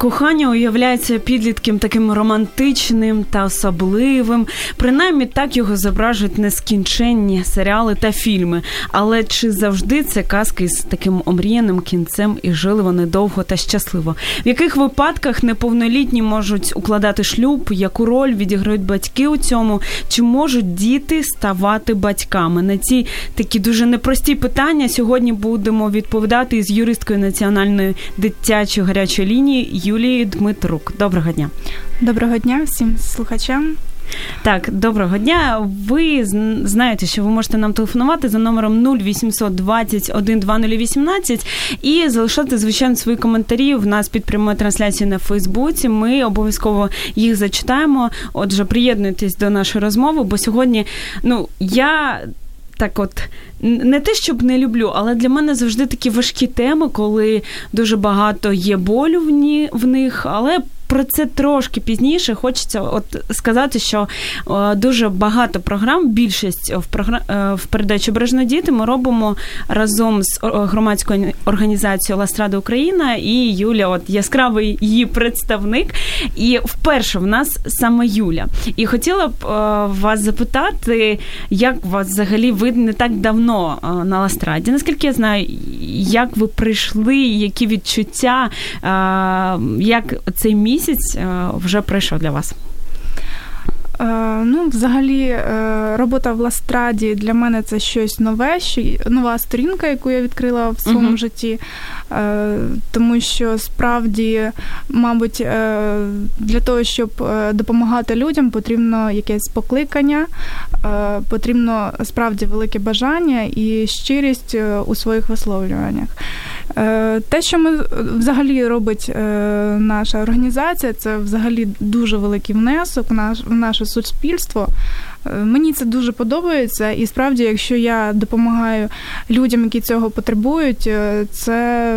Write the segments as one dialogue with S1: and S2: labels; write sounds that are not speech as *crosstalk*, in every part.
S1: кохання уявляється підлітком таким романтичним та особливим. Принаймні так його зображують нескінченні серіали та фільми. Але чи завжди це казки з таким омріяним кінцем і жили вони довго та щасливо? В яких випадках неповнолітні можуть укладати шлюб? Яку роль відіграють батьки у цьому? Чи можуть діти ставати батьками? На ці такі дуже непрості питання сьогодні будемо відповідати із юристкою національної дитячої гарячої лінії. Юлії Дмитрук. Доброго дня.
S2: Доброго дня всім слухачам.
S1: Так, доброго дня. Ви знаєте, що ви можете нам телефонувати за номером 0800 21 2018 і залишати, звичайно, свої коментарі в нас під прямою трансляцією на Фейсбуці. Ми обов'язково їх зачитаємо. Отже, приєднуйтесь до нашої розмови, бо сьогодні, ну, я так от. Не те, щоб не люблю, але для мене завжди такі важкі теми, коли дуже багато є болю в, них, але про це трошки пізніше. Хочеться от сказати, що е, дуже багато програм, більшість в програм е, в передачі «Бережно діти ми робимо разом з громадською організацією Ластрада Україна і Юля, от яскравий її представник. І вперше в нас саме Юля. І хотіла б е, вас запитати, як вас взагалі ви не так давно на Ластраді? Наскільки я знаю, як ви прийшли, які відчуття, як цей місяць місяць е, вже пройшов для вас?
S2: Е, ну, взагалі, е, робота в Ластраді для мене це щось нове, нова сторінка, яку я відкрила в своєму uh-huh. житті. Тому що справді, мабуть, для того, щоб допомагати людям, потрібно якесь покликання, потрібно справді велике бажання і щирість у своїх висловлюваннях. Е, те, що ми взагалі робить е, наша організація, це взагалі дуже великий внесок в наше суспільство. Е, мені це дуже подобається, і справді, якщо я допомагаю людям, які цього потребують, е, це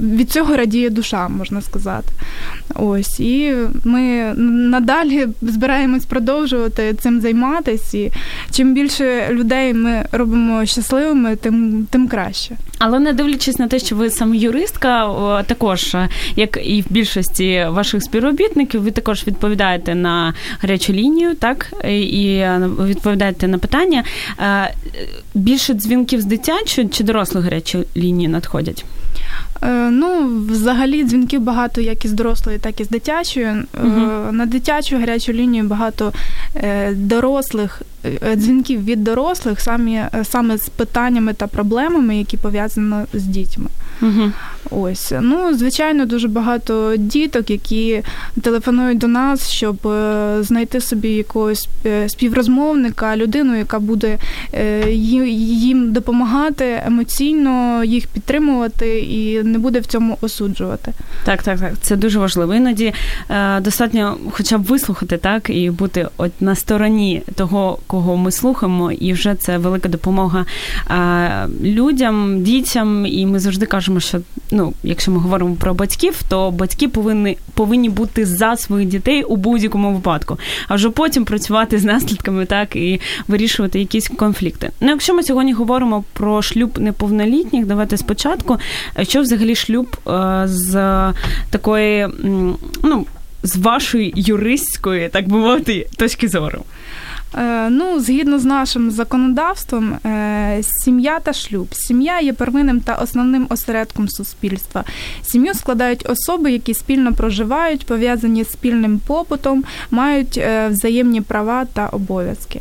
S2: від цього радіє душа, можна сказати. Ось і ми надалі збираємось продовжувати цим займатися. І чим більше людей ми робимо щасливими, тим тим краще.
S1: Але не дивлячись на те, що ви саме юристка, також як і в більшості ваших співробітників, ви також відповідаєте на гарячу лінію, так і відповідаєте на питання. Е, більше дзвінків з дитячої чи дорослої гарячої лінії надходять?
S2: Е, ну, взагалі, дзвінків багато як із дорослої, так і з дитячої. Uh-huh. На дитячу гарячу лінію багато дорослих дзвінків від дорослих, самі, саме з питаннями та проблемами, які пов'язані з дітьми. Uh-huh. Ось, ну, звичайно, дуже багато діток, які телефонують до нас, щоб знайти собі якогось співрозмовника, людину, яка буде їм допомагати емоційно, їх підтримувати і не буде в цьому осуджувати.
S1: Так, так, так. Це дуже важливо. Іноді е, достатньо, хоча б вислухати, так, і бути от на стороні того, кого ми слухаємо, і вже це велика допомога е, людям, дітям. І ми завжди кажемо, що ну, якщо ми говоримо про батьків, то батьки повинні повинні бути за своїх дітей у будь-якому випадку, а вже потім працювати з наслідками, так і вирішувати якісь конфлікти. Ну, якщо ми сьогодні говоримо про шлюб неповнолітніх, давайте спочатку, що взагалі взагалі шлюб е, з такої, ну, з вашої юристської, так би мовити, точки зору?
S2: Е, ну, згідно з нашим законодавством, е, сім'я та шлюб. Сім'я є первинним та основним осередком суспільства. Сім'ю складають особи, які спільно проживають, пов'язані з спільним побутом, мають е, взаємні права та обов'язки.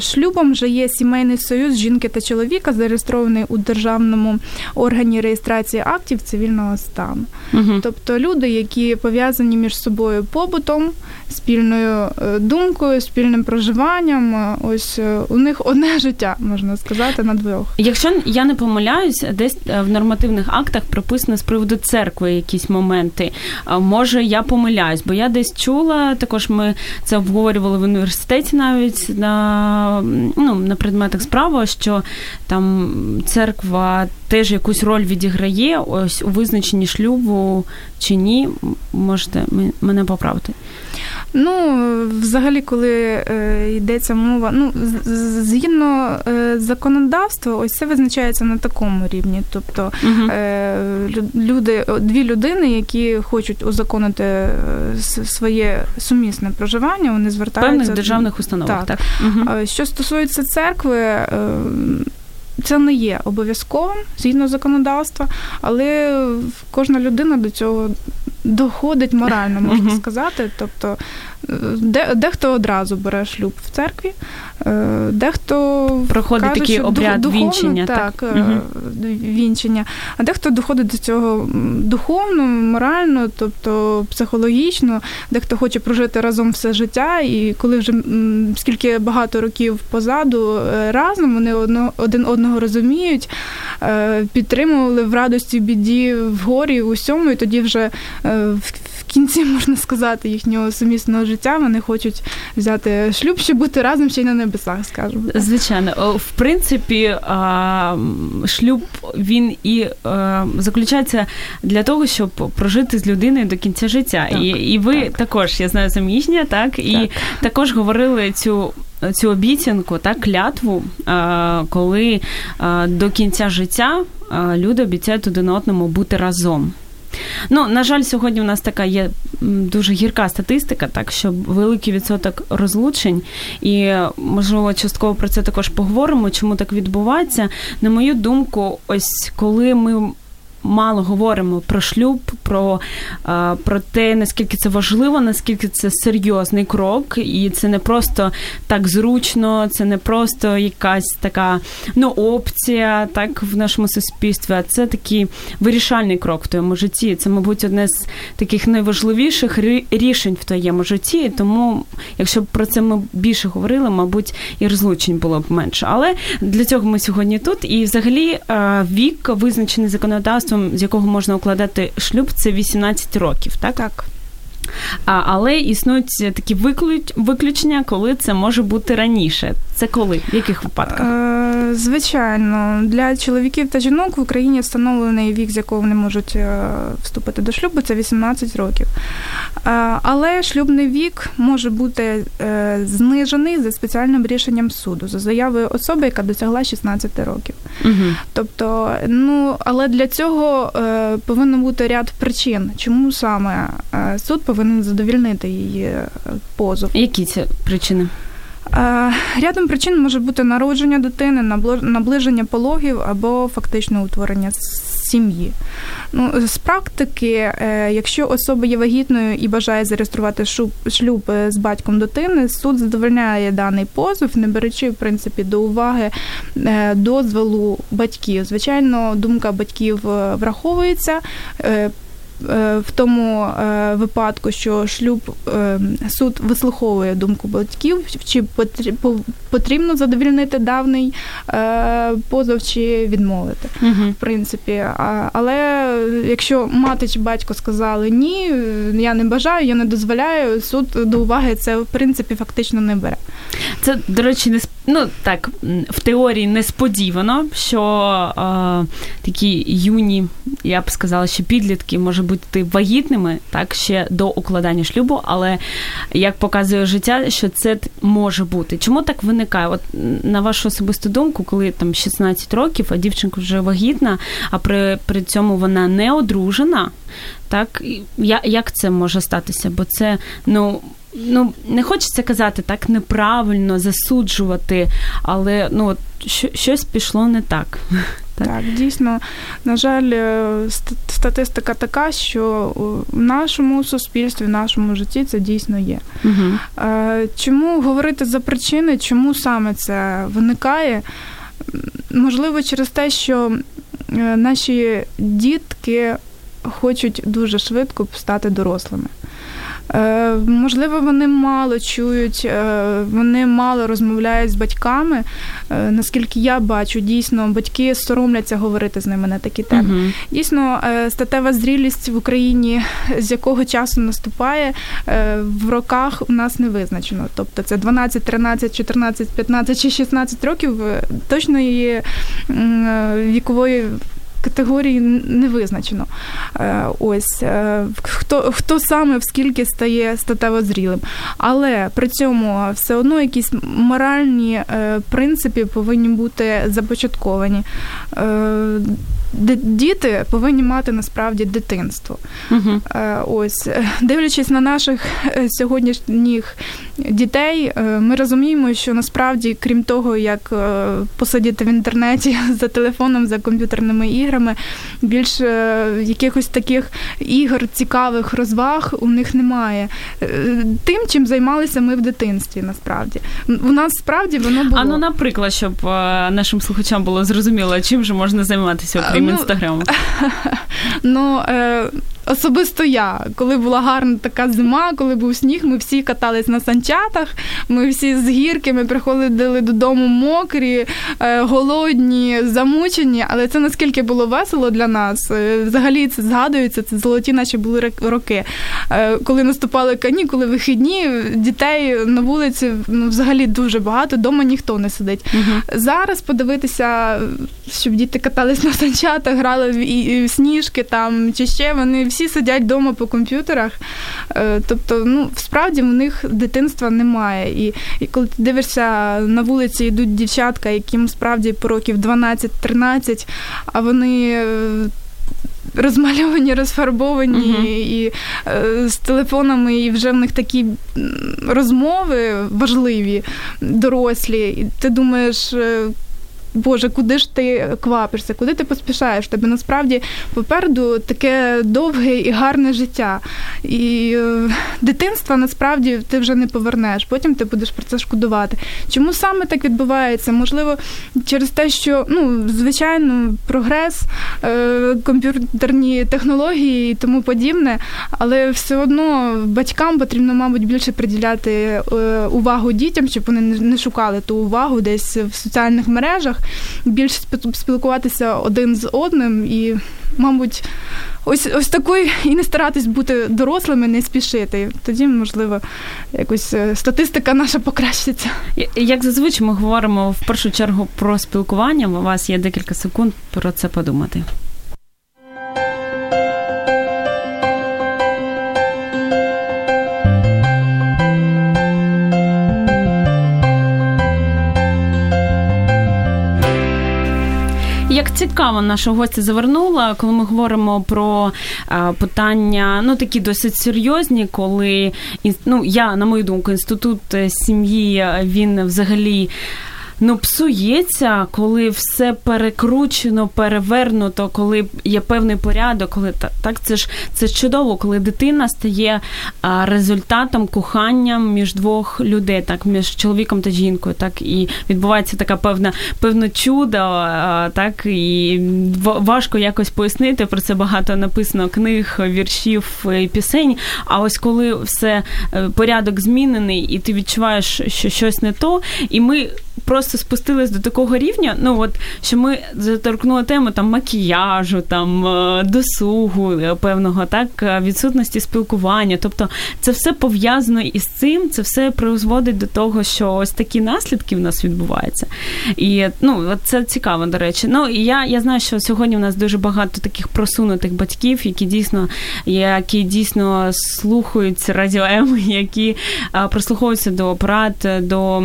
S2: Шлюбом же є сімейний союз жінки та чоловіка, зареєстрований у державному органі реєстрації актів цивільного стану. Угу. Тобто люди, які пов'язані між собою побутом, спільною думкою, спільним проживанням. Е, ось е, у них одне *laughs* життя, можна сказати, на двох.
S1: Якщо я не помиляюсь, десь е, в нормативних актах прописано з приводу церкви якісь моменти. Може, я помиляюсь, бо я десь чула, також ми це обговорювали в університеті навіть на ну, на предметах справи, що там церква теж якусь роль відіграє ось у визначенні шлюбу чи ні. Можете мене поправити.
S2: Ну, взагалі, коли е, йдеться мова, ну згідно е, законодавства, ось це визначається на такому рівні. Тобто е, люди, дві людини, які хочуть узаконити е, своє сумісне проживання, вони звертаються
S1: певних державних установ. Так. так.
S2: Угу. Що стосується церкви. Е, це не є обов'язковим згідно законодавства, але кожна людина до цього доходить морально, можна сказати. Тобто дехто одразу бере шлюб в церкві, е, дехто
S1: проходить
S2: каже,
S1: такий обряд
S2: духовно,
S1: вінчення,
S2: так, так угу. вінчення, а дехто доходить до цього духовно, морально, тобто психологічно, дехто хоче прожити разом все життя, і коли вже скільки багато років позаду е, разом вони одно, один одного розуміють, підтримували в радості, в біді, в горі, в усьому, і тоді вже в кінці *laughs* можна сказати їхнього сумісного життя. Вони хочуть взяти шлюб, щоб бути разом ще й на небесах, скажімо.
S1: Звичайно, в принципі, шлюб він і заключається для того, щоб прожити з людиною до кінця життя. Так, і і ви так. також, я знаю, заміжня, так і так. також говорили цю. Цю обіцянку та клятву, коли до кінця життя люди обіцяють один одному бути разом. Ну, на жаль, сьогодні у нас така є дуже гірка статистика, так що великий відсоток розлучень, і можливо частково про це також поговоримо. Чому так відбувається? На мою думку, ось коли ми мало говоримо про шлюб, про про те, наскільки це важливо, наскільки це серйозний крок, і це не просто так зручно, це не просто якась така ну, опція так в нашому суспільстві, а це такий вирішальний крок в твоєму житті. Це, мабуть, одне з таких найважливіших рішень в твоєму житті. Тому, якщо б про це ми більше говорили, мабуть, і розлучень було б менше. Але для цього ми сьогодні тут. І взагалі вік визначений законодавством законодавством, з якого можна укладати шлюб, це 18 років, так?
S2: Так.
S1: А, Але існують такі виключення, коли це може бути раніше. Це коли? В яких випадках?
S2: Е, звичайно, для чоловіків та жінок в Україні встановлений вік, з якого вони можуть е, вступити до шлюбу, це 18 років. Е, але шлюбний вік може бути знижений за спеціальним рішенням суду, за заявою особи, яка досягла 16 років. Угу. Тобто, ну але для цього повинно бути ряд причин, чому саме суд повинен задовільнити її позов.
S1: Які це причини?
S2: Е, рядом причин може бути народження дитини, наближення пологів або фактичне утворення сім'ї. Ну, З практики, е, якщо особа є вагітною і бажає зареєструвати шлюб е, з батьком дитини, суд задовольняє даний позов, не беручи в принципі до уваги дозволу батьків. Звичайно, думка батьків враховується. Е, в тому е, випадку, що шлюб е, суд вислуховує думку батьків, чи потрібно задовільнити давний позов, чи відмовити. Угу. В принципі, але якщо мати чи батько сказали ні, я не бажаю, я не дозволяю, суд до уваги це в принципі фактично не бере.
S1: Це, до речі, не ну так в теорії несподівано, що такі юні, я б сказала, що підлітки може бути бути вагітними так ще до укладання шлюбу, але як показує життя, що це може бути. Чому так виникає? От на вашу особисту думку, коли там 16 років, а дівчинка вже вагітна, а при, при цьому вона не одружена, так я як це може статися? Бо це ну ну не хочеться казати так неправильно засуджувати, але ну щось пішло не так. *laughs*
S2: Так. так, дійсно, на жаль, е, статистика така, що в нашому суспільстві, в нашому житті це дійсно є. Угу. Чому говорити за причини, чому саме це виникає? Можливо, через те, що е, наші дітки хочуть дуже швидко стати дорослими. Е, можливо, вони мало чують, е, вони мало розмовляють з батьками. Е, наскільки я бачу, дійсно батьки соромляться говорити з ними на такі теми. uh Дійсно, статева зрілість в Україні з якого часу наступає в роках у нас не визначено. Тобто це 12, 13, 14, 15 чи 16 років точної вікової категорії не визначено. Е, ось е, хто хто саме в скільки стає статево зрілим. Але при цьому все одно якісь моральні е, принципи повинні бути започатковані діти повинні мати насправді дитинство. Угу. Ось, е, *laughs* дивлячись на наших е, сьогоднішніх дітей, ми розуміємо, що насправді, крім того, як посидіти в інтернеті *laughs* за телефоном, за комп'ютерними іграми, більш якихось таких ігор, цікавих розваг у них немає. Тим, чим займалися ми в дитинстві, насправді. У нас справді воно було.
S1: А ну, наприклад, щоб нашим слухачам було зрозуміло, чим же можна займатися окрім ну, інстаграму? *laughs*
S2: Ну, е, Особисто я, коли була гарна така зима, коли був сніг, ми всі катались на санчатах, ми всі з гірки, ми приходили додому мокрі, е, голодні, замучені. Але це наскільки було весело для нас. Е, взагалі це згадується, це золоті наші були роки. Е, коли наступали канікули, вихідні, дітей на вулиці ну, взагалі дуже багато, вдома ніхто не сидить. Угу. Зараз подивитися, щоб діти катались на санчатах, грали в сніжки там чи ще вони всі сидять вдома по комп'ютерах. Е, тобто, ну, справді в них дитинства немає. І і коли ти дивишся на вулиці, йдуть дівчатка, яким справді по років 12-13, а вони. Е, розмальовані, розфарбовані uh-huh. і е, з телефонами, і вже в них такі розмови важливі, дорослі. І ти думаєш, е, Боже, куди ж ти квапишся, куди ти поспішаєш? Тебе насправді попереду таке довге і гарне життя. І е, дитинства насправді ти вже не повернеш. Потім ти будеш про це шкодувати. Чому саме так відбувається? Можливо, через те, що ну, звичайно, прогрес, е, комп'ютерні технології і тому подібне, але все одно батькам потрібно, мабуть, більше приділяти е, увагу дітям, щоб вони не шукали ту увагу десь в соціальних мережах більше спілкуватися один з одним і, мабуть, ось ось такою і не старатись бути дорослими, не спішити. Тоді, можливо, якось е, статистика наша покращиться.
S1: Як зазвичай ми говоримо в першу чергу про спілкування, у вас є декілька секунд про це подумати. Цікаво наша гостя завернула, коли ми говоримо про а, питання, ну такі досить серйозні, коли ну я на мою думку, інститут е, сім'ї він взагалі ну псується, коли все перекручено, перевернуто, коли є певний порядок, коли так це ж це чудово, коли дитина стає результатом коханням між двох людей, так між чоловіком та жінкою, так і відбувається така певна певне чудо, так і важко якось пояснити. Про це багато написано книг, віршів і пісень. А ось коли все е, порядок змінений, і ти відчуваєш, що щось не то, і ми просто спустились до такого рівня, ну от що ми заторкнули тему там макіяжу, там е, досугу е, певного, так, е, відсутності спілкування. Тобто це все пов'язано із цим, це все призводить до того, що ось такі наслідки в нас відбуваються. І ну, це цікаво, до речі. Ну і я я знаю, що сьогодні в нас дуже багато таких просунутих батьків, які дійсно які дійсно слухають радіо М, *laughs* які прислуховуються до порад, до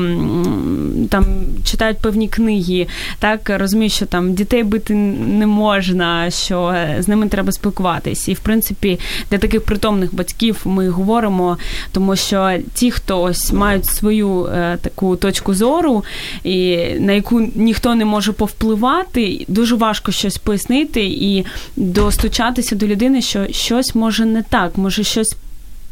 S1: там читають певні книги, так розуміють, що там дітей бити не можна, що з ними треба спілкуватись. І в принципі для таких притомних батьків ми говоримо, тому що ті, хто ось мають свою е, таку точку зору, і на яку ніхто не може повпливати, дуже важко щось пояснити і достучатися до людини, що щось може не так, може щось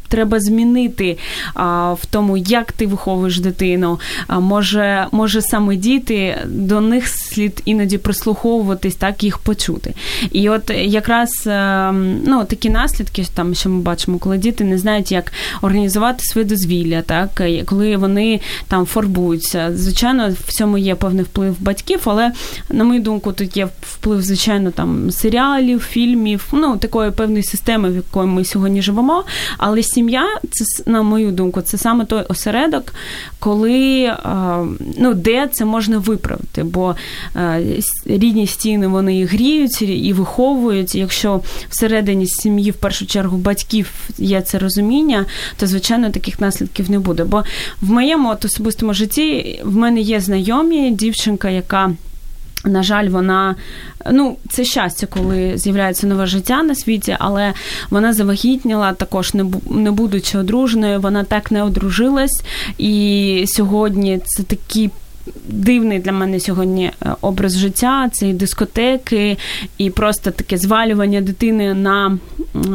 S1: треба змінити а, в тому, як ти виховуєш дитину. А, може, може саме діти до них слід іноді прислуховуватись, так їх почути. І от якраз а, ем, ну, такі наслідки, там, що ми бачимо, коли діти не знають, як організувати своє дозвілля, так коли вони там фарбуються. Звичайно, в цьому є певний вплив батьків, але на мою думку, тут є вплив, звичайно, там серіалів, фільмів, ну такої певної системи, в якої ми сьогодні живемо. Але сім'я, це на мою думку, це саме той осередок, коли ну, де це можна виправити, бо рідні стіни вони і гріють і виховують. Якщо всередині сім'ї, в першу чергу, батьків є це розуміння, то звичайно таких наслідків не буде. Бо в моєму от особистому житті в мене є знайомі дівчинка, яка. На жаль, вона ну це щастя, коли з'являється нове життя на світі, але вона завагітніла також, не не будучи одруженою, вона так не одружилась. І сьогодні це такий дивний для мене сьогодні е, образ життя, це і дискотеки, і просто таке звалювання дитини на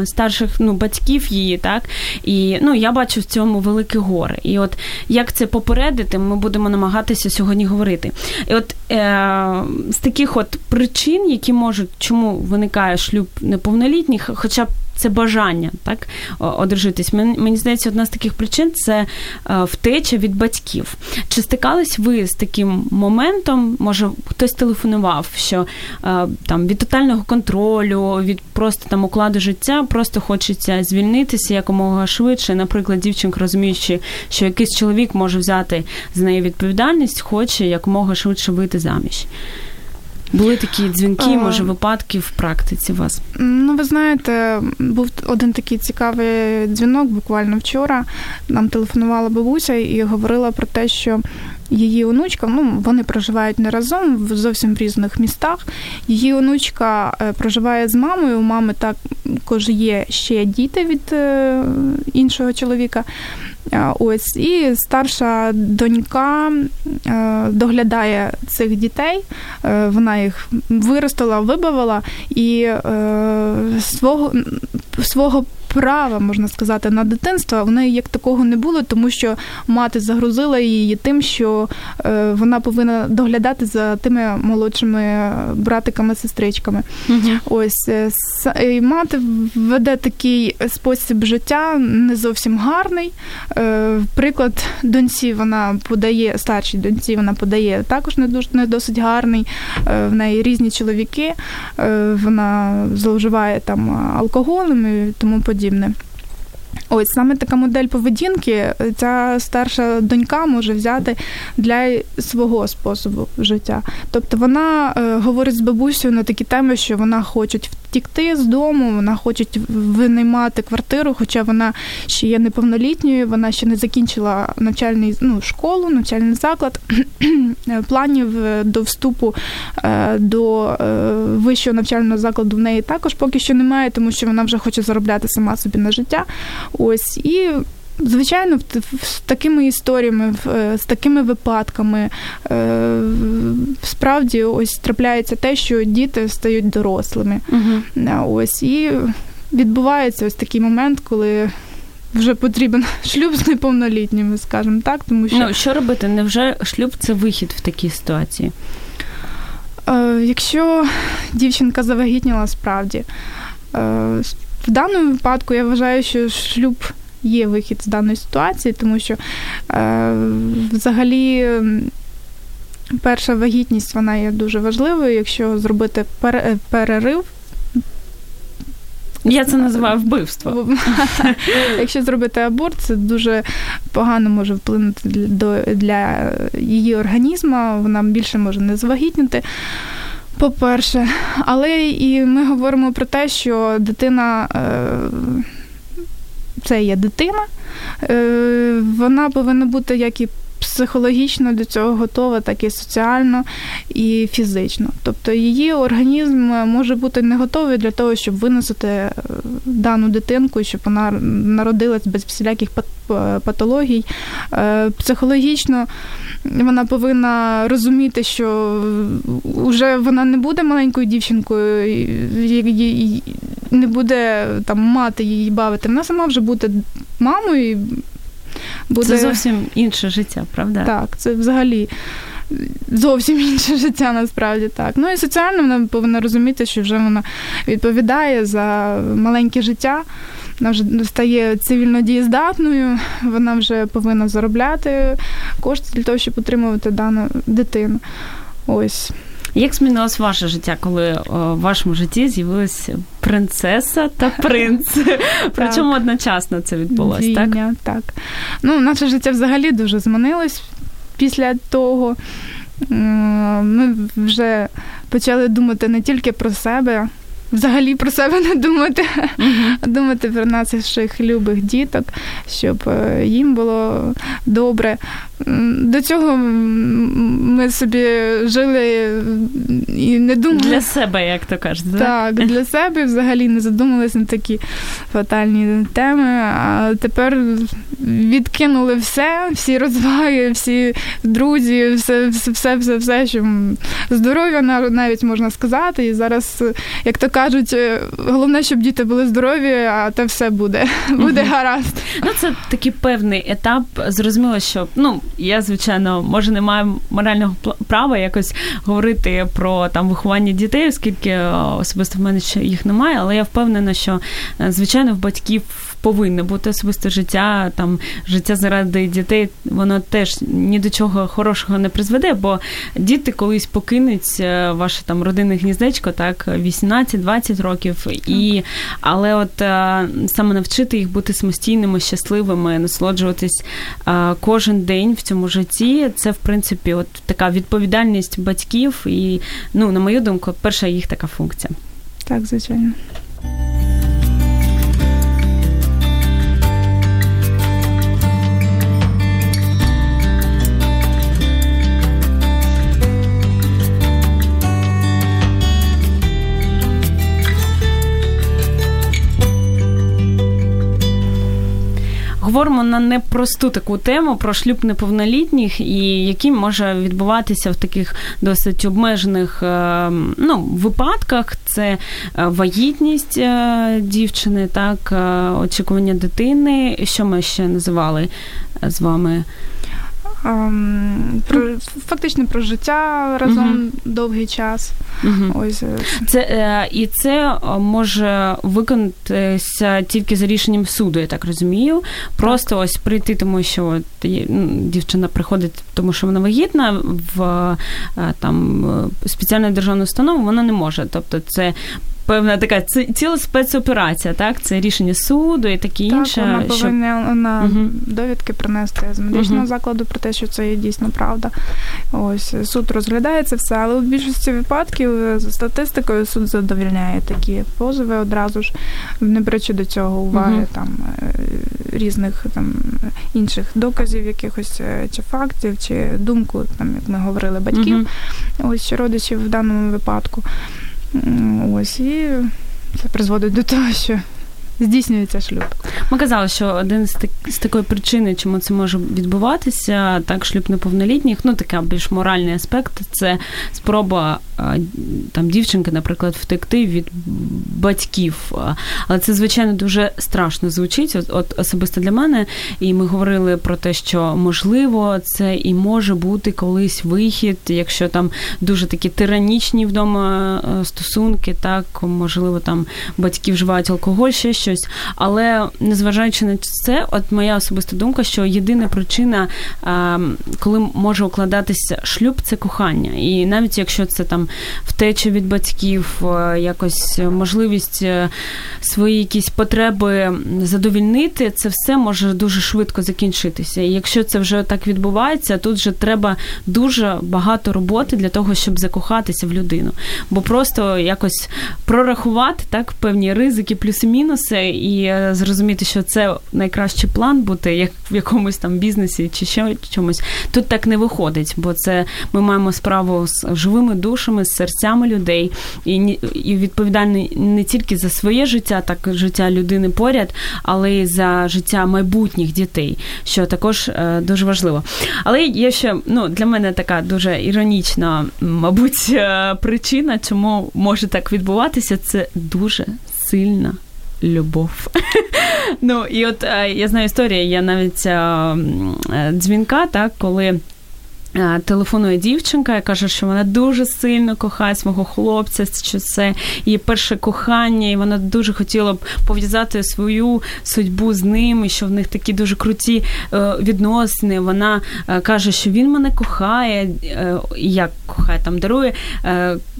S1: старших ну, батьків її, так. І ну, я бачу в цьому велике горе. І от як це попередити, ми будемо намагатися сьогодні говорити. І от е, з таких от причин, які можуть, чому виникає шлюб неповнолітніх, хоча б це бажання так одружитись. Мені здається, одна з таких причин це е, втеча від батьків. Чи стикались ви з таким моментом? Може, хтось телефонував, що е, там від тотального контролю, від просто там укладу життя, просто хочеться звільнитися якомога швидше. Наприклад, дівчинка, розуміючи, що якийсь чоловік може взяти з неї відповідальність, хоче якомога швидше вийти заміж. Були такі дзвінки, може, випадки в практиці вас?
S2: Ну, ви знаєте, був один такий цікавий дзвінок буквально вчора. Нам телефонувала бабуся і говорила про те, що її онучка, ну вони проживають не разом, в зовсім різних містах. Її онучка е, проживає з мамою. У мами також є ще діти від е, іншого чоловіка. Ось і старша донька е, доглядає цих дітей, е, вона їх виростила, вибавила і е, свого свого права, можна сказати, на дитинство в неї як такого не було, тому що мати загрузила її тим, що е, вона повинна доглядати за тими молодшими братиками-сестричками. Угу. Ось е, і мати веде такий спосіб життя не зовсім гарний. Е, приклад доньці вона подає, старшій доньці вона подає також не дуже не досить гарний. В неї різні чоловіки, вона зловживає там алкоголем і тому подібне подібне. Ось саме така модель поведінки ця старша донька може взяти для свого способу життя. Тобто вона е, говорить з бабусею на такі теми, що вона хоче втікти з дому, вона хоче винаймати квартиру, хоча вона ще є неповнолітньою, вона ще не закінчила навчальний ну, школу, навчальний заклад. *clears throat* Планів е, до вступу е, до е, вищого навчального закладу в неї також поки що немає, тому що вона вже хоче заробляти сама собі на життя. Ось і. Звичайно, з такими історіями, з такими випадками справді ось трапляється те, що діти стають дорослими. Угу. Ось і відбувається ось такий момент, коли. Вже потрібен *laughs* шлюб з неповнолітніми, скажімо так, тому що
S1: ну що робити? Невже шлюб це вихід в такій ситуації?
S2: Е, Якщо дівчинка завагітніла справді, е, в даному випадку я вважаю, що шлюб є вихід з даної ситуації, тому що е, взагалі. Перша вагітність вона є дуже важливою, якщо зробити перерив.
S1: Я це називаю вбивство. *laughs*
S2: Якщо зробити аборт, це дуже погано може вплинути для її організму, вона більше може не завагітніти. По-перше, але і ми говоримо про те, що дитина це є дитина, е, вона повинна бути як і психологічно до цього готова, так і соціально і фізично. Тобто її організм може бути не готовий для того, щоб виносити е, дану дитинку, щоб вона народилась без всіляких патологій. Е, психологічно вона повинна розуміти, що вже вона не буде маленькою дівчинкою, не буде там мати її бавити. Вона сама вже буде мамою.
S1: Буде... Це зовсім інше життя, правда?
S2: Так, це взагалі. Зовсім інше життя насправді так. Ну і соціально вона повинна розуміти, що вже вона відповідає за маленьке життя, вона вже стає цивільно дієздатною, вона вже повинна заробляти кошти для того, щоб утримувати дану дитину. Ось.
S1: Як змінилось ваше життя, коли в вашому житті з'явилася принцеса та *laughs* принц? Причому одночасно це відбулося, так?
S2: Так. Ну, наше життя взагалі дуже змінилось після того. Ми вже почали думати не тільки про себе, взагалі про себе не думати, а думати про наших любих діток, щоб е, їм було добре. До цього ми собі жили і не думали.
S1: Для себе, як то кажуть.
S2: Так, для *laughs* себе взагалі не задумалися на такі фатальні теми. А тепер відкинули все, всі розваги, всі друзі, все, все, все, все, що здоров'я навіть можна сказати. І зараз, як то кажуть, головне, щоб діти були здорові, а те все буде. *laughs* Буде гаразд.
S1: Ну, це такий певний етап. Зрозуміло, що ну я, звичайно, може не маю морального права якось говорити про там виховання дітей, оскільки е, особисто в мене ще їх немає, але я впевнена, що е, звичайно в батьків повинне бути особисте життя, там життя заради дітей, воно теж ні до чого хорошого не призведе, бо діти колись покинуть е, ваше там родинне гніздечко, так 18-20 років, і але от саме навчити їх бути самостійними, щасливими, насолоджуватись кожен день в цьому житті. Це в принципі от така відповідальність батьків, і ну на мою думку, перша їх така функція.
S2: Так, звичайно.
S1: Говоримо на непросту таку тему про шлюб неповнолітніх і який може відбуватися в таких досить обмежених е, ну, випадках. Це е, вагітність е, дівчини, так, очікування дитини. Що ми ще називали з вами?
S2: Ем, про фактично про життя разом uh довгий час. uh Ось е,
S1: це е, і це е, може виконатися тільки за рішенням суду, я так розумію. Просто так. ось прийти, тому що от, ну, дівчина приходить, тому що вона вагітна в там спеціальну державну установу, вона не може. Тобто, це певна така ціла спецоперація, так? Це рішення суду і таке інше.
S2: Так, вона повинна що... на угу. довідки принести з медичного угу. закладу про те, що це є дійсно правда. Ось суд розглядає це все, але в більшості випадків за статистикою суд задовільняє такі позови одразу ж, не беручи до цього уваги угу. там е, різних там інших доказів, якихось е, чи фактів, чи думку, там як ми говорили, батьків, ось родичів в даному випадку. Ось і це призводить до того, що здійснюється шлюб.
S1: Ми казали, що один з так з такої причини, чому це може відбуватися, так шлюб неповнолітніх, ну така більш моральний аспект, це спроба там дівчинки, наприклад, втекти від батьків. Але це, звичайно, дуже страшно звучить. От, от особисто для мене. І ми говорили про те, що можливо це і може бути колись вихід, якщо там дуже такі тиранічні вдома е, стосунки, так можливо, там батьки вживають алкоголь, ще щось. Але незважаючи на це, от моя особиста думка, що єдина причина, коли може укладатися шлюб, це кохання. І навіть якщо це там втеча від батьків, е, якось можливість свої якісь потреби задовільнити, це все може дуже швидко закінчитися. І якщо це вже так відбувається, тут вже треба дуже багато роботи для того, щоб закохатися в людину. Бо просто якось прорахувати так певні ризики, плюси-мінуси, і зрозуміти, що це найкращий план бути, як в якомусь там бізнесі чи ще чомусь. Тут так не виходить, бо це ми маємо справу з живими душами, з серцями людей, і і відповідальний не тільки за своє життя, так життя людини поряд, але й за життя майбутніх дітей, що також е, дуже важливо. Але є ще ну для мене така дуже іронічна, мабуть, е, причина, чому може так відбуватися, це дуже сильна любов. *laughs* Ну і от е, я знаю історію, я навіть дзвінка, так, коли. Телефонує дівчинка і каже, що вона дуже сильно кохає свого хлопця, що це її перше кохання, і вона дуже хотіла б пов'язати свою судьбу з ним, і що в них такі дуже круті е, відносини. Вона е, каже, що він мене кохає, е, як кохає там дарує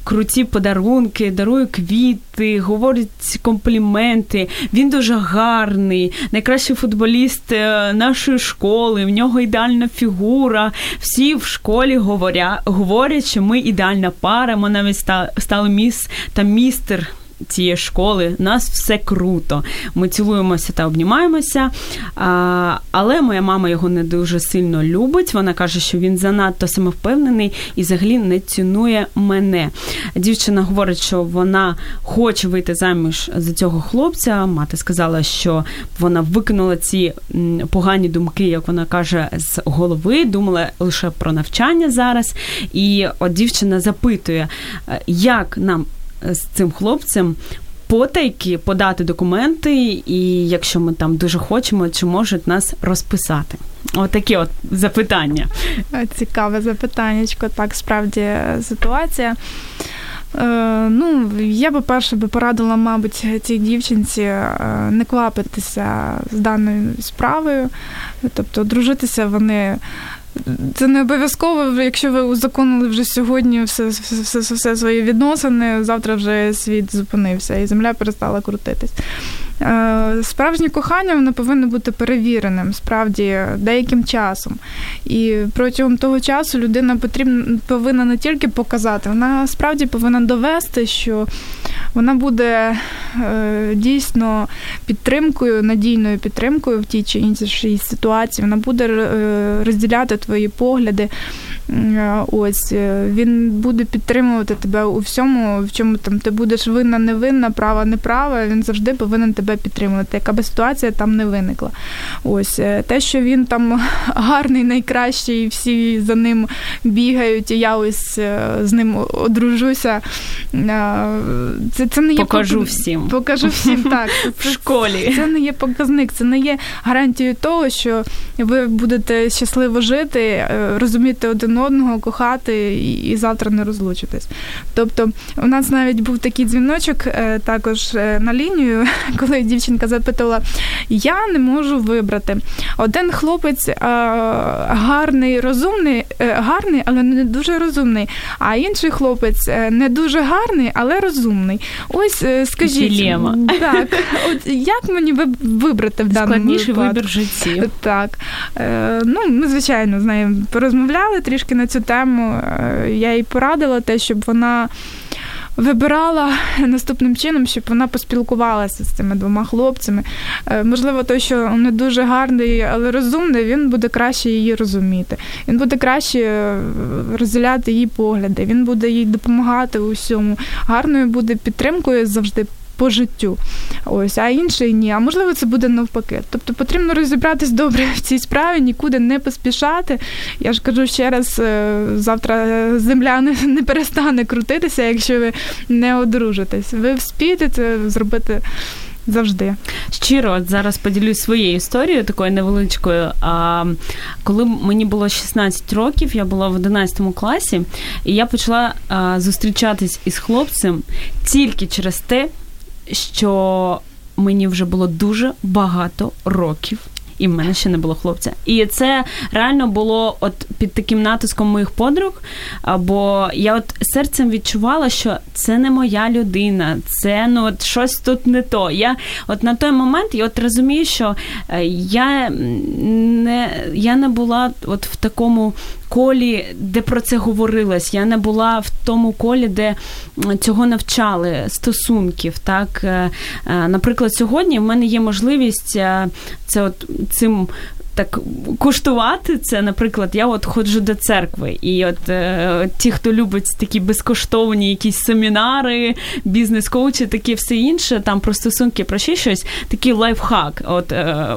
S1: круті подарунки, дарує квіти, говорить компліменти. Він дуже гарний, найкращий футболіст е, нашої школи. В нього ідеальна фігура. Всі в школі говорять, говорять, що ми ідеальна пара. Ми навіть стали міс та містер цієї школи, у нас все круто. Ми цілуємося та обнімаємося. Але моя мама його не дуже сильно любить. Вона каже, що він занадто самовпевнений і взагалі не цінує мене. Дівчина говорить, що вона хоче вийти заміж за цього хлопця. Мати сказала, що вона викинула ці погані думки, як вона каже, з голови, думала лише про навчання зараз. І от дівчина запитує, як нам з цим хлопцем. Потайки подати документи, і якщо ми там дуже хочемо, чи можуть нас розписати? Отакі от запитання.
S2: Цікаве запитання. Так, справді ситуація. Е, ну, я би перше би порадила, мабуть, цій дівчинці е, не квапитися з даною справою, тобто дружитися вони це не обов'язково, якщо ви узаконили вже сьогодні все, все, все, все свої відносини, завтра вже світ зупинився і земля перестала крутитись. Е, справжнє кохання воно повинно бути перевіреним справді деяким часом. І протягом того часу людина потрібна повинна не тільки показати, вона справді повинна довести, що вона буде е, дійсно підтримкою, надійною підтримкою в тій чи іншій ситуації. Вона буде е, розділяти твої погляди. Ось він буде підтримувати тебе у всьому, в чому там ти будеш винна, невинна, права, неправа. Він завжди повинен тебе підтримувати, яка би ситуація там не виникла. Ось е, те, що він там *laughs* гарний, найкращий, і всі за ним бігають, і я ось е, з ним одружуся.
S1: Це це не є покажу пок... всім.
S2: Покажу всім *laughs* так.
S1: В школі.
S2: Це не є показник, це не є гарантією того, що ви будете щасливо жити, е, розуміти один одного, кохати і, і завтра не розлучитись. Тобто, у нас навіть був такий дзвіночок також на лінію, *laughs* коли дівчинка запитувала: я не можу вибрати. Один хлопець а, гарний, розумний, е, гарний, але не дуже розумний. А інший хлопець е, не дуже гарний, але розумний. Ось е, скажіть,
S1: Дилема.
S2: так, *laughs* от як мені вибрати в даному
S1: Складніший вибір в житті.
S2: Так. Ну, Ми, звичайно, з нею порозмовляли трішки на цю тему. Я їй порадила те, щоб вона вибирала наступним чином, щоб вона поспілкувалася з цими двома хлопцями. Е, можливо, той, що не дуже гарний, але розумний, він буде краще її розуміти. Він буде краще е, розділяти її погляди, він буде їй допомагати у всьому. Гарною буде підтримкою завжди по життю. Ось, а інший ні. А можливо, це буде навпаки. Тобто потрібно розібратись добре в цій справі, нікуди не поспішати. Я ж кажу ще раз: е, завтра земля не, не перестане крутитися, якщо ви не одружитесь. Ви вспієте це зробити. Завжди
S1: щиро от зараз поділюсь своєю історією, такою невеличкою. А коли мені було 16 років, я була в 11 класі, і я почала а, зустрічатись із хлопцем тільки через те, що мені вже було дуже багато років. і в мене ще не було хлопця. І це реально було от під таким натиском моїх подруг. Бо я от серцем відчувала, що це не моя людина, це ну от щось тут не то. Я от на той момент я от розумію, що е, я не я не була от в такому колі, де про це говорилось. Я не була в тому колі, де цього навчали стосунків. Так, е, е, наприклад, сьогодні в мене є можливість це от цим так куштувати це, наприклад, я от ходжу до церкви, і от е, ті, хто любить такі безкоштовні якісь семінари, бізнес-коучі, такі все інше, там про стосунки, про ще щось, такий лайфхак. От е,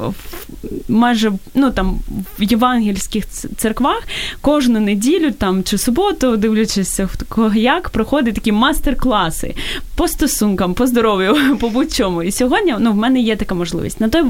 S1: майже ну там в євангельських церквах кожну неділю там чи суботу, дивлячись в такого як, проходять такі мастер-класи по стосункам, по здоров'ю, *laughs* по будь-чому. І сьогодні ну, в мене є така можливість. На той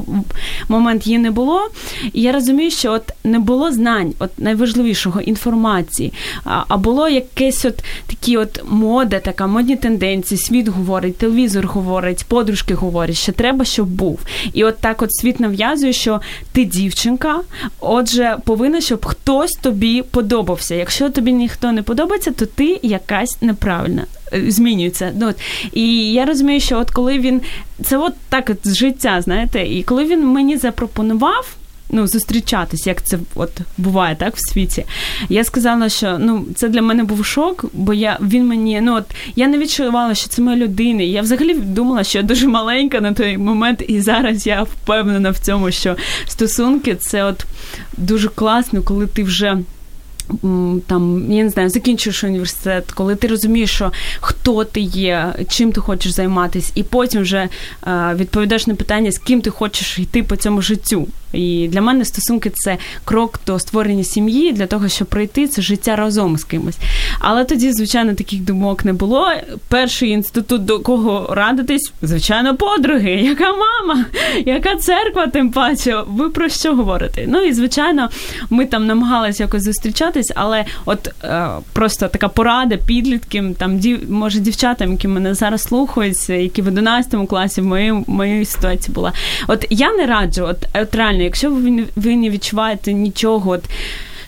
S1: момент її не було. І я розумію, що от не було знань, от найважливішого інформації, а, а було якесь от такі от мода, така модні тенденції, світ говорить, телевізор говорить, подружки говорять, що треба, щоб був. І от так от світ нав'язує, що ти дівчинка, отже, повинна, щоб хтось тобі подобався. Якщо тобі ніхто не подобається, то ти якась неправильна. Е, змінюється. Ну, от. І я розумію, що от коли він це от так от з життя, знаєте, і коли він мені запропонував ну, зустрічатись, як це от буває так в світі. Я сказала, що ну це для мене був шок, бо я він мені ну от я не відчувала, що це моя людина. Я взагалі думала, що я дуже маленька на той момент, і зараз я впевнена в цьому, що стосунки це от дуже класно, коли ти вже там, я не знаю, закінчуєш університет, коли ти розумієш, що хто ти є, чим ти хочеш займатися, і потім вже е, відповідаєш на питання, з ким ти хочеш йти по цьому життю. І для мене стосунки це крок до створення сім'ї для того, щоб пройти це життя разом з кимось. Але тоді, звичайно, таких думок не було. Перший інститут, до кого радитись, звичайно, подруги, яка мама, яка церква, тим паче. Ви про що говорите? Ну і звичайно, ми там намагалися якось зустрічатись, але от е, просто така порада підліткам, там дів, може дівчатам, які мене зараз слухають, які в 11 класі в моїй моїй ситуації була. От я не раджу, от, от реально якщо ви не відчуваєте нічого, от,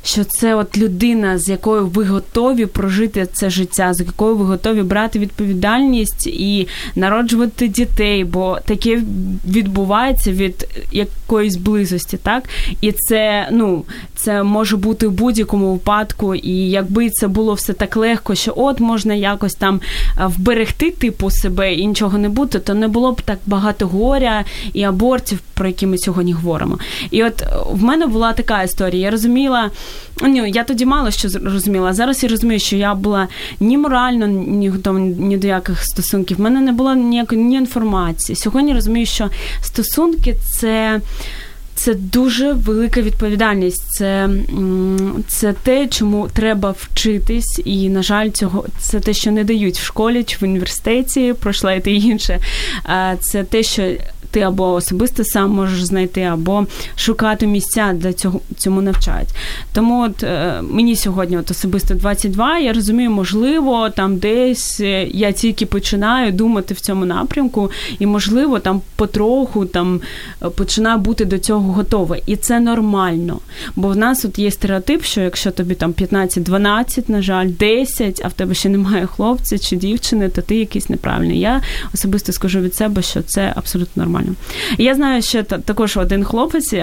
S1: що це от людина, з якою ви готові прожити це життя, з якою ви готові брати відповідальність і народжувати дітей, бо таке відбувається від якоїсь близості, так? І це, ну, це може бути в будь-якому випадку, і якби це було все так легко, що от можна якось там вберегти типу себе і нічого не бути, то не було б так багато горя і абортів, про які ми сьогодні говоримо. І от в мене була така історія. Я розуміла. Ні, я тоді мало що розуміла. Зараз я розумію, що я була ні морально, ні готова ні до яких стосунків. В мене не було ніякої ні інформації. Сьогодні розумію, що стосунки це. Це дуже велика відповідальність. Це це те, чому треба вчитись, і на жаль, цього це те, що не дають в школі чи в університеті, пройшла і те інше. Це те, що ти або особисто сам можеш знайти, або шукати місця для цього цьому навчають. Тому от е, мені сьогодні от особисто 22, я розумію, можливо, там десь е, я тільки починаю думати в цьому напрямку, і можливо, там потроху там е, починаю бути до цього готова. І це нормально. Бо в нас от є стереотип, що якщо тобі там 15-12, на жаль, 10, а в тебе ще немає хлопця чи дівчини, то ти якийсь неправильний. Я особисто скажу від себе, що це абсолютно нормально нормально. Я знаю, що також один хлопець.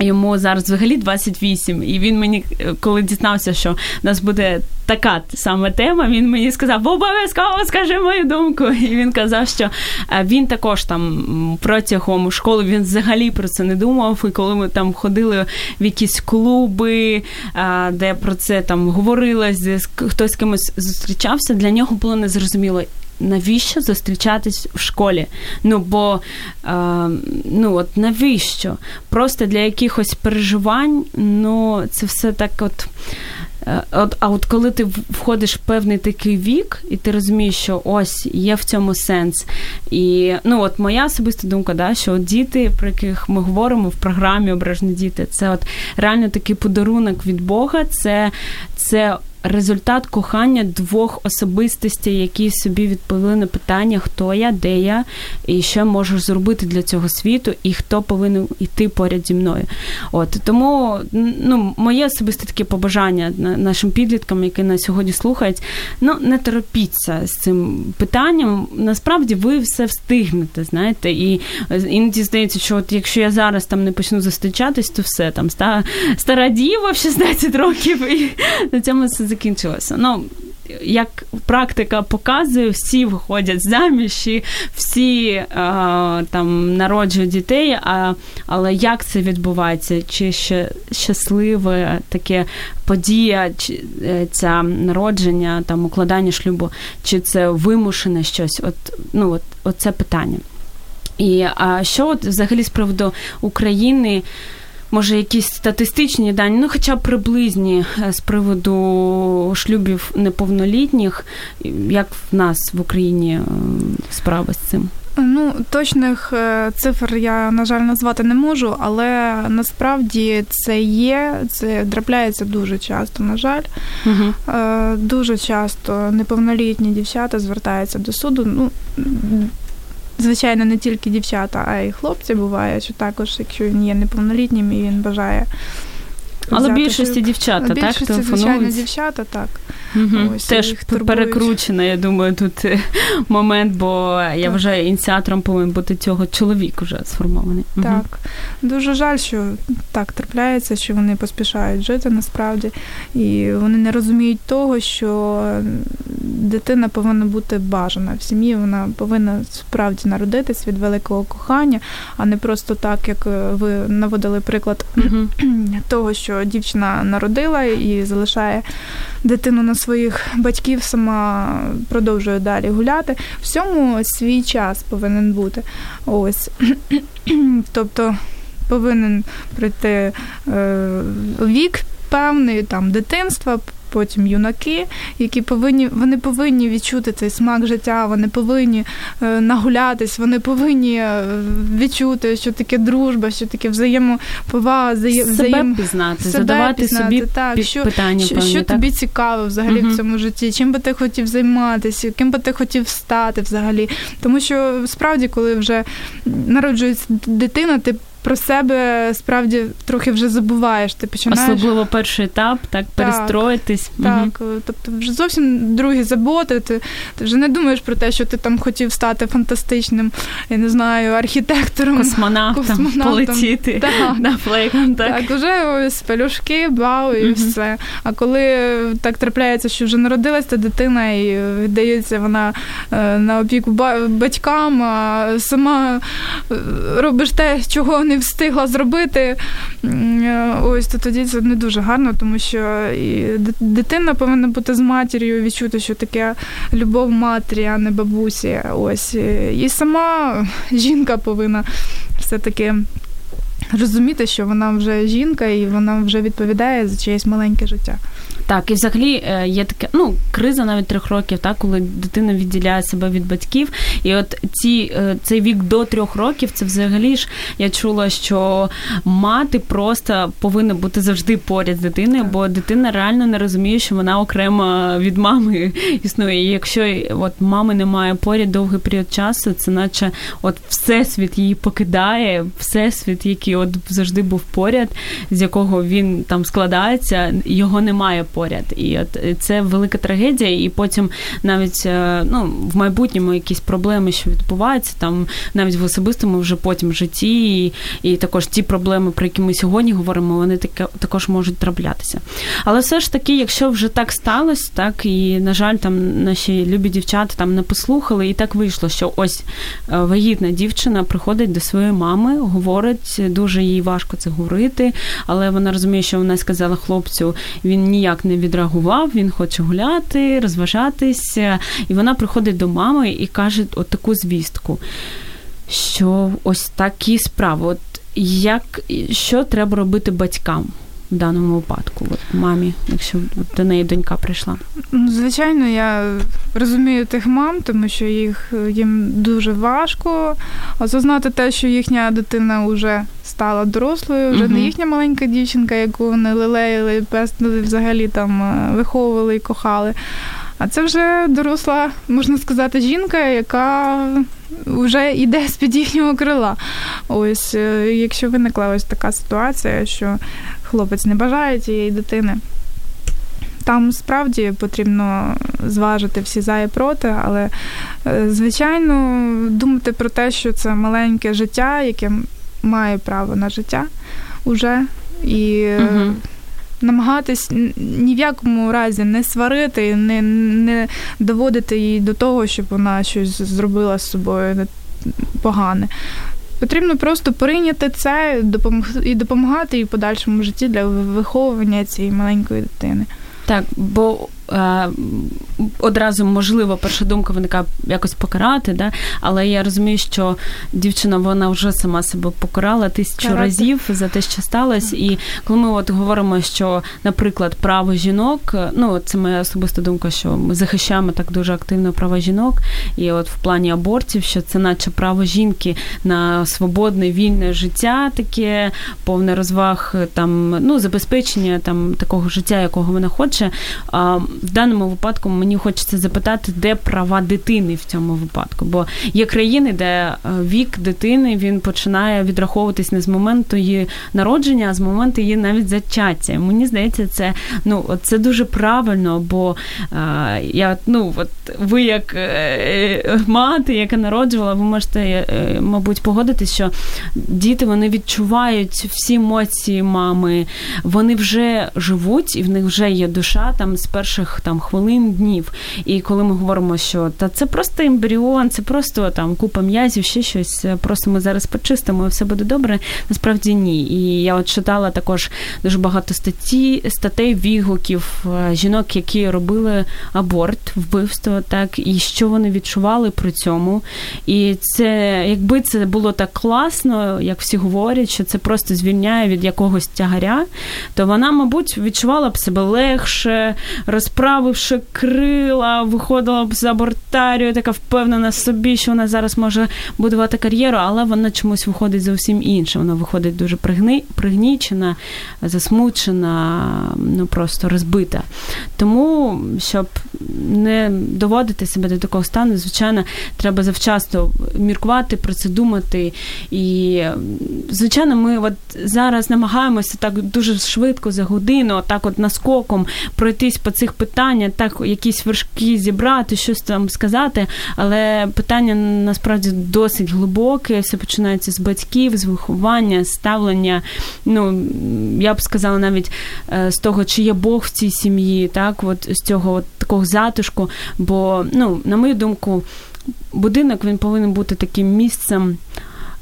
S1: Йому зараз взагалі 28, і він мені, коли дізнався, що в нас буде така саме тема, він мені сказав, обов'язково скажи мою думку. *laughs* І він казав, що е, він також там протягом школи він взагалі про це не думав. І коли ми там ходили в якісь клуби, е, де про це там говорилось, хтось з кимось зустрічався, для нього було незрозуміло навіщо зустрічатись в школі? Ну, бо е, ну, от навіщо? Просто для якихось переживань, ну, це все так от. Е, от, А от коли ти входиш в певний такий вік, і ти розумієш, що ось є в цьому сенс. І ну от моя особиста думка, да, що от діти, про яких ми говоримо в програмі Ображені діти, це от реально такий подарунок від Бога, це, це результат кохання двох особистостей, які собі відповіли на питання, хто я, де я, і що можу зробити для цього світу, і хто повинен йти поряд зі мною. От тому ну, моє особисте таке побажання нашим підліткам, які нас сьогодні слухають, ну не торопіться з цим питанням. Насправді ви все встигнете, знаєте, і іноді здається, що от якщо я зараз там не почну зустрічатись, то все там стара діва в 16 років, і на цьому все закінчилося. Ну, як практика показує, всі виходять заміж і всі а, там народжують дітей, а, але як це відбувається? Чи ще щасливе таке подія, чи е, ця народження, там укладання шлюбу, чи це вимушене щось? От, ну, от, от питання. І а що от взагалі з приводу України? Може, якісь статистичні дані, ну хоча б приблизні е, з приводу шлюбів неповнолітніх, як в нас в Україні е, справа з цим?
S2: Ну, точних е, цифр я, на жаль, назвати не можу, але насправді це є, це трапляється дуже часто, на жаль. Угу. Дуже часто неповнолітні дівчата звертаються до суду. Ну, звичайно, не тільки дівчата, а й хлопці буває, що також, якщо він є неповнолітнім і він бажає.
S1: Але більшості дівчата,
S2: більшості,
S1: так?
S2: звичайно, дівчата, так.
S1: Угу. Ось, Теж перекручено, я думаю, тут е, момент, бо я так. вважаю, ініціатором повинен бути цього чоловік вже сформований.
S2: Так. Угу. Дуже жаль, що так трапляється, що вони поспішають жити насправді, і вони не розуміють того, що дитина повинна бути бажана в сім'ї, вона повинна справді народитись від великого кохання, а не просто так, як е, ви наводили приклад угу. *clears throat* того, що дівчина народила і залишає дитину на своїх батьків, сама продовжує далі гуляти. Всьому свій час повинен бути. Ось. *clears throat* Тобто повинен прийти е, вік певний там дитинства, потім юнаки, які повинні вони повинні відчути цей смак життя, вони повинні е, нагулятись, вони повинні е, відчути, що таке дружба, що таке взаємоповага, взаєм...
S1: себе пізнати, себе задавати пізнати, собі так, що, питання.
S2: Що,
S1: певні,
S2: що
S1: так?
S2: тобі цікаво взагалі угу. в цьому житті? Чим би ти хотів займатися, ким би ти хотів стати взагалі? Тому що справді, коли вже народжується дитина, ти про себе справді трохи вже забуваєш. Ти починаєш...
S1: Особливо перший етап, так, так перестроїтись.
S2: Так, угу. тобто вже зовсім другі заботи. Ти, ти вже не думаєш про те, що ти там хотів стати фантастичним, я не знаю, архітектором,
S1: космонавтом, космонавтом. полетіти так. на флейком. Так,
S2: так вже ось пелюшки, бау і угу. все. А коли так трапляється, що вже народилася дитина, і віддається вона е, на опіку батькам, а сама е, робиш те, чого не встигла зробити, ось то тоді це не дуже гарно, тому що і дитина повинна бути з матір'ю, відчути, що таке любов матері, а не бабусі. Ось і сама жінка повинна все-таки. Розуміти, що вона вже жінка і вона вже відповідає за чиєсь маленьке життя.
S1: Так, і взагалі е, є таке, ну, криза навіть трьох років, так, коли дитина відділяє себе від батьків. І от ці, е, цей вік до трьох років, це взагалі ж я чула, що мати просто повинна бути завжди поряд з дитиною, так. бо дитина реально не розуміє, що вона окремо від мами *laughs* існує. І якщо от мами немає поряд довгий період часу, це наче от всесвіт її покидає, всесвіт, який от завжди був поряд, з якого він там складається, його немає поряд поряд. І от е, це велика трагедія, і потім навіть е, ну, в майбутньому якісь проблеми, що відбуваються, там навіть в особистому вже потім житті, і, і також ті проблеми, про які ми сьогодні говоримо, вони таке також можуть траплятися. Але все ж таки, якщо вже так сталося, так і на жаль, там наші любі дівчата там не послухали, і так вийшло, що ось е, вагітна дівчина приходить до своєї мами, говорить, дуже їй важко це говорити, але вона розуміє, що вона сказала хлопцю, він ніяк не відреагував, він хоче гуляти, розважатися. І вона приходить до мами і каже от таку звістку, що ось такі справи. От як, Що треба робити батькам? В даному випадку, от мамі, якщо до неї донька прийшла,
S2: ну, звичайно, я розумію тих мам, тому що їх їм дуже важко осознати те, що їхня дитина вже стала дорослою, вже uh не їхня маленька дівчинка, яку вони лелеяли, пестили, взагалі там е, виховували і кохали. А це вже доросла, можна сказати, жінка, яка вже йде з-під їхнього крила. Ось, е, якщо виникла ось така ситуація, що хлопець не бажає цієї дитини. Там справді потрібно зважити всі за і проти, але, е, звичайно, думати про те, що це маленьке життя, яке має право на життя уже. І угу. намагатись ні в якому разі не сварити, не не доводити її до того, щоб вона щось зробила з собою погане. Потрібно просто прийняти це і допомагати їй в подальшому житті для виховування цієї маленької дитини.
S1: Так, бо одразу можливо перша думка виникає якось покарати, да? але я розумію, що дівчина вона вже сама себе покарала тисячу Карати. разів за те, що сталося. І коли ми от говоримо, що, наприклад, право жінок, ну це моя особиста думка, що ми захищаємо так дуже активно права жінок, і от в плані абортів, що це наче право жінки на свободне, вільне життя, таке повне розваг, там ну забезпечення там такого життя, якого вона хоче. В даному випадку мені хочеться запитати, де права дитини в цьому випадку. Бо є країни, де е, вік дитини він починає відраховуватись не з моменту її народження, а з моменту її навіть зачаття. Мені здається, це ну це дуже правильно, бо е, я ну от ви як е, мати, яка народжувала, ви можете, мабуть, погодитись, що діти вони відчувають всі емоції мами, вони вже живуть і в них вже є душа там з перших там хвилин днів. І коли ми говоримо, що та це просто ембріон, це просто там купа м'язів, ще щось. Просто ми зараз почистимо, і все буде добре. Насправді ні. І я от читала також дуже багато статті, статей відгуків е, жінок, які робили аборт, вбивство, так і що вони відчували при цьому. І це, якби це було так класно, як всі говорять, що це просто звільняє від якогось тягаря, то вона, мабуть, відчувала б себе легше, розправивши крила, виходила б за бортарію, така впевнена собі, що вона зараз може будувати кар'єру, але вона чомусь виходить зовсім інше. Вона виходить дуже пригни, пригнічена, засмучена, ну просто розбита. Тому, щоб не доводити себе до такого стану, звичайно, треба завчасно міркувати про це думати. І, звичайно, ми от зараз намагаємося так дуже швидко за годину, так от наскоком пройтись по цих питаннях, так якісь вершки зібрати, щось там сказати. Але питання насправді досить глибоке. Все починається з батьків, з виховання, ставлення. Ну я б сказала, навіть е, з того, чи є Бог в цій сім'ї, так, от з цього от, такого затишку. Бо, ну, на мою думку, будинок він повинен бути таким місцем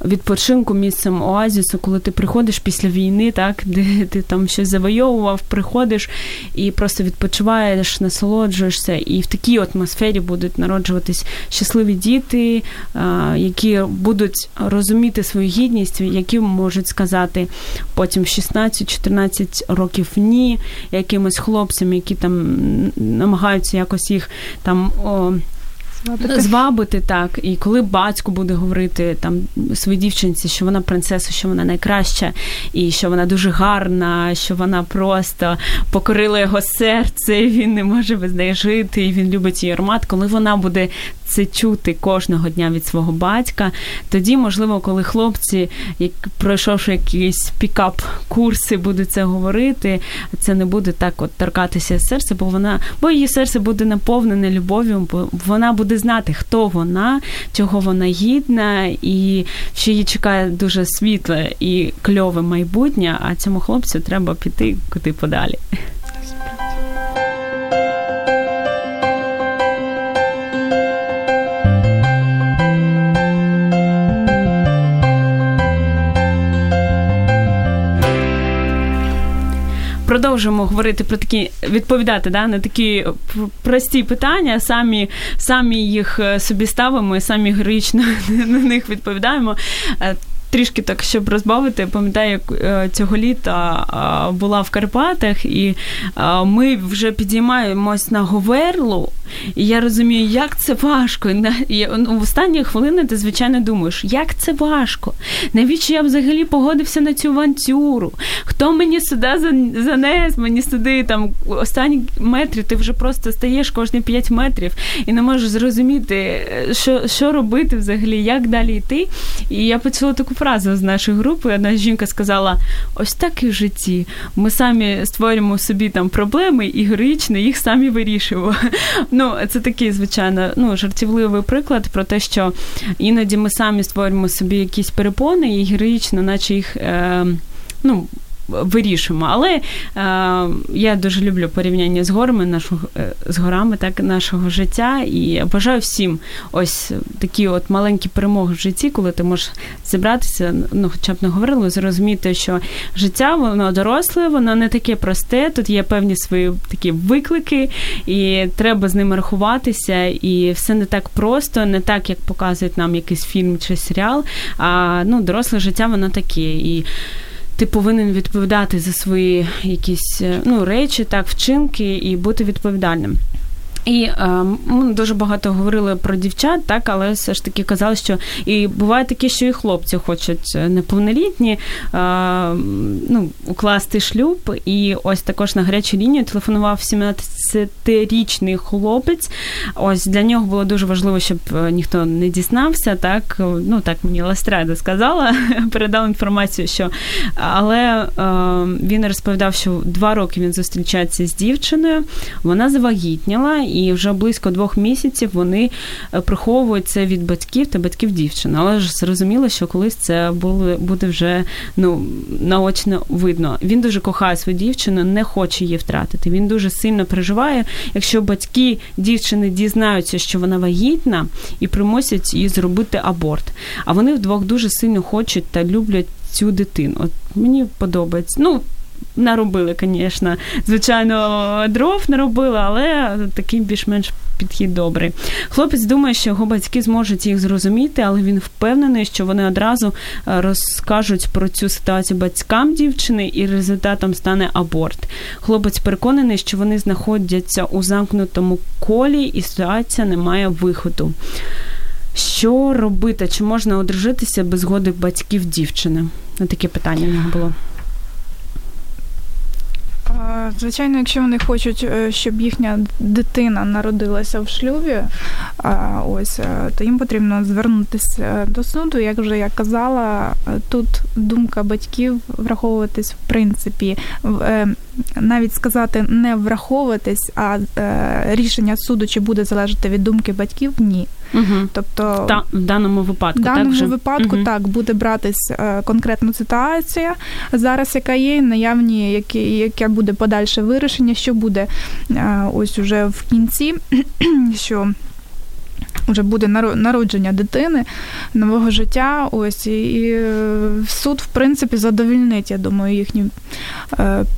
S1: відпочинку, місцем оазісу, коли ти приходиш після війни, так, де ти там щось завойовував, приходиш і просто відпочиваєш, насолоджуєшся, і в такій атмосфері будуть народжуватись щасливі діти, які будуть розуміти свою гідність, які можуть сказати потім 16-14 років ні, якимось хлопцям, які там намагаються якось їх там. Звабити. Звабити так. І коли батько буде говорити там своїй дівчинці, що вона принцеса, що вона найкраща, і що вона дуже гарна, що вона просто покорила його серце, і він не може без неї жити, і він любить її аромат. Коли вона буде це чути кожного дня від свого батька, тоді, можливо, коли хлопці, як пройшовши якісь пікап-курси, будуть це говорити, це не буде так от торкатися серця, бо вона, бо її серце буде наповнене любов'ю, бо вона буде знати, хто вона, чого вона гідна, і що її чекає дуже світле і кльове майбутнє. А цьому хлопцю треба піти куди подалі. Продовжуємо говорити про такі відповідати да, на такі прості питання, самі самі їх е, собі ставимо, і самі героїчно *laughs* на них відповідаємо. Е, трішки так, щоб розбавити, я пам'ятаю, як е, цього літа була в Карпатах, і ми вже підіймаємось на Говерлу, і я розумію, як це важко. Ну, в останні хвилини ти, звичайно, думаєш, як це важко? Навіщо я взагалі погодився на цю авантюру? Хто мені сюди занес? Мені сюди там останні метри, ти вже просто стаєш кожні 5 метрів і не можеш зрозуміти, що що робити взагалі, як далі йти. І я почула таку фразу з нашої групи. Одна жінка сказала: ось так і в житті. Ми самі створюємо собі там проблеми і героїчно їх самі вирішуємо. *laughs* Ну, це такий, звичайно, ну, жартівливий приклад про те, що іноді ми самі створюємо собі якісь перепони і героїчно, наче їх. Е, ну, вирішуємо. Але е, я дуже люблю порівняння з горами нашого е, з горами, так нашого життя. І бажаю всім ось такі от маленькі перемоги в житті, коли ти можеш зібратися, ну хоча б не говорили, зрозуміти, що життя воно доросле, воно не таке просте. Тут є певні свої такі виклики, і треба з ними рахуватися. І все не так просто, не так, як показують нам якийсь фільм чи серіал. А ну, доросле життя, воно таке. І ти повинен відповідати за свої якісь е, ну, речі, так, вчинки і бути відповідальним. І е, ми дуже багато говорили про дівчат, так, але все ж таки казали, що і буває таке, що і хлопці хочуть е, неповнолітні е, ну, укласти шлюб. І ось також на гарячу лінію телефонував 17-річний хлопець. Ось для нього було дуже важливо, щоб е, ніхто не дізнався. Так, ну так мені Ластрада сказала, *laughs* передав інформацію, що але е, він розповідав, що два роки він зустрічається з дівчиною, вона завагітніла і вже близько двох місяців вони е, приховують це від батьків та батьків дівчини. Але ж зрозуміло, що колись це буде вже ну наочно видно. Він дуже кохає свою дівчину, не хоче її втратити. Він дуже сильно переживає, якщо батьки дівчини дізнаються, що вона вагітна, і примусять її зробити аборт. А вони вдвох дуже сильно хочуть та люблять цю дитину. От мені подобається. Ну, наробили, звісно, звичайно, дров наробили, але такий більш-менш підхід добрий. Хлопець думає, що його батьки зможуть їх зрозуміти, але він впевнений, що вони одразу е, розкажуть про цю ситуацію батькам дівчини, і результатом стане аборт. Хлопець переконаний, що вони знаходяться у замкнутому колі, і ситуація не має виходу. Що робити? Чи можна одружитися без згоди батьків дівчини? Таке питання в нього було.
S2: Звичайно, якщо вони хочуть, е, щоб їхня дитина народилася в шлюбі, ось е, то їм потрібно звернутися до суду. Як вже я казала, тут думка батьків враховуватись в принципі, е, навіть сказати не враховуватись, а рішення суду чи буде залежати від думки батьків ні.
S1: Угу. Тобто
S2: Та,
S1: в даному випадку
S2: в даному так, випадку угу. так буде братись е, конкретна ситуація зараз, яка є, наявні, які, яке буде подальше вирішення, що буде е, ось уже в кінці, *clears throat* що. Вже буде народження дитини, нового життя. Ось і е, суд, в принципі, задовільнить, я думаю, їхній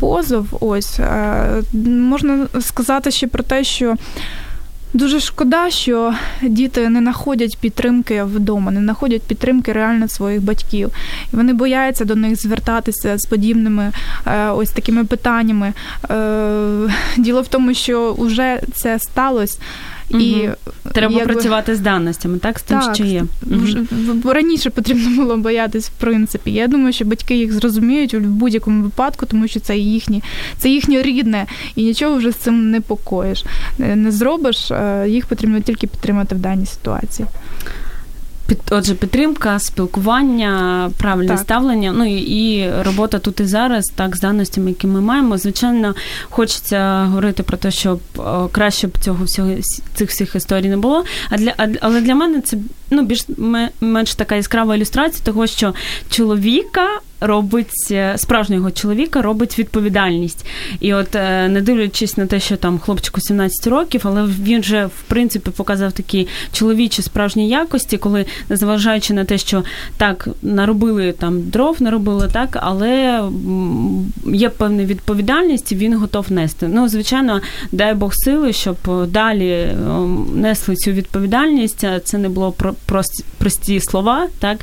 S2: позов. Ось можна сказати ще про те, що Дуже шкода, що діти не знаходять підтримки вдома, не знаходять підтримки реально своїх батьків. І вони бояться до них звертатися з подібними е, ось такими питаннями. Е, діло в тому, що вже це сталося.
S1: І Треба якби... працювати з даностями, так? З тим,
S2: так,
S1: що є.
S2: Угу. Раніше потрібно було боятись, в принципі. Я думаю, що батьки їх зрозуміють у будь-якому випадку, тому що це їхні, це їхнє рідне, і нічого вже з цим не покоїш. Не зробиш, їх потрібно тільки підтримати в даній ситуації.
S1: Під отже, підтримка, спілкування, правильне так. ставлення. Ну і, і робота тут і зараз, так з даностями, які ми маємо. Звичайно, хочеться говорити про те, щоб краще б цього всього цих всіх історій не було. А для але для мене це ну більш менш така яскрава ілюстрація того, що чоловіка робить е, справжнього чоловіка, робить відповідальність. І от е, не дивлячись на те, що там хлопчику 17 років, але він вже в принципі показав такі чоловічі справжні якості, коли незважаючи на те, що так наробили там дров, наробили так, але є певна відповідальність, і він готов нести. Ну, звичайно, дай Бог сили, щоб далі несли цю відповідальність. Це не було прості, прості слова, так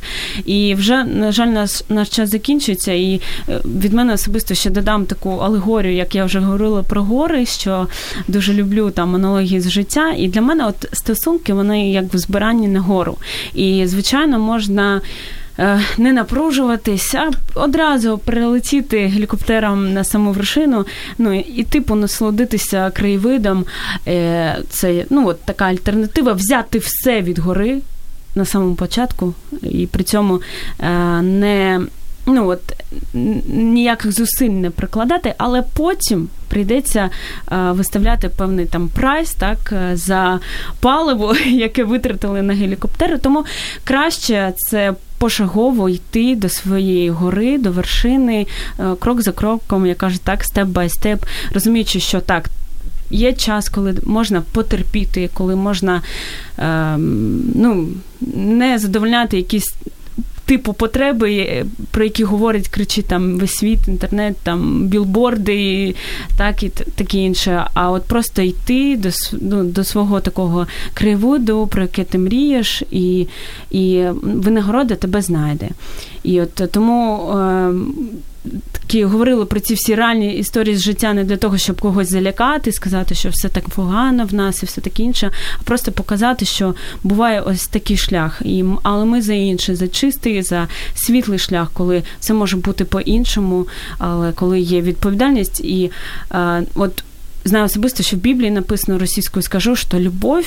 S1: і вже на жаль, наш наш час закінчується, і е, від мене особисто ще додам таку алегорію, як я вже говорила про гори, що дуже люблю там аналогії з життя. І для мене от стосунки вони як в збиранні на гору. І звичайно можна. Е, не напружуватись, а одразу прилетіти гелікоптером на саму вершину, ну і типу насолодитися краєвидом. Е, це ну от така альтернатива взяти все від гори на самому початку, і при цьому не ну от ніяких зусиль не прикладати, але потім прийдеться е, виставляти певний там прайс так е, за паливо, *laughs* яке витратили на гелікоптери. Тому краще це. Пошагово йти до своєї гори, до вершини, е, крок за кроком, я кажу так, степ бай степ, розуміючи, що так, є час, коли можна потерпіти, коли можна е, ну, не задовольняти якісь типу потреби, про які говорить, кричить там весь світ, інтернет, там білборди, так і таке інше. А от просто йти до ну, до свого такого криводу, про яке ти мрієш, і і винагорода тебе знайде. І от тому. Е, такі говорили про ці всі реальні історії з життя не для того, щоб когось залякати, сказати, що все так погано в нас і все таке інше, а просто показати, що буває ось такий шлях. І, Але ми за інший, за чистий, за світлий шлях, коли все може бути по-іншому, але коли є відповідальність. І а, от знаю особисто, що в Біблії написано російською, скажу, що любов.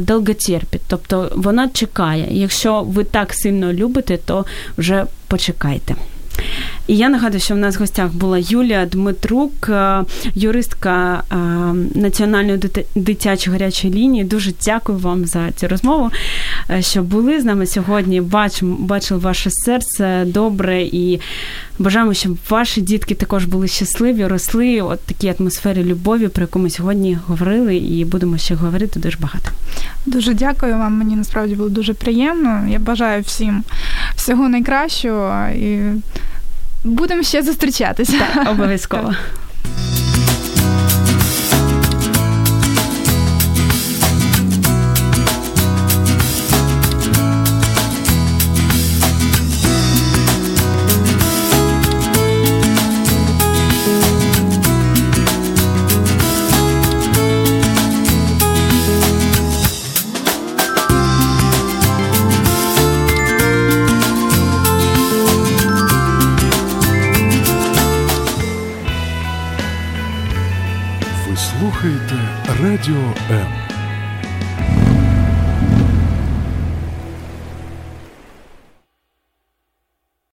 S1: Долготерпить, тобто вона чекає. Якщо ви так сильно любите, то вже почекайте. І я нагадую, що в нас в гостях була Юлія Дмитрук, е, юристка е, Національної дитячої гарячої лінії. Дуже дякую вам за цю розмову, е, що були з нами сьогодні. Бачимо, бачили ваше серце добре і бажаємо, щоб ваші дітки також були щасливі, росли от такій атмосфері любові, про яку ми сьогодні говорили, і будемо ще говорити дуже багато.
S2: Дуже дякую вам. Мені насправді було дуже приємно. Я бажаю всім всього найкращого і будемо ще зустрічатися.
S1: Так, Обов'язково.
S3: Радіо М.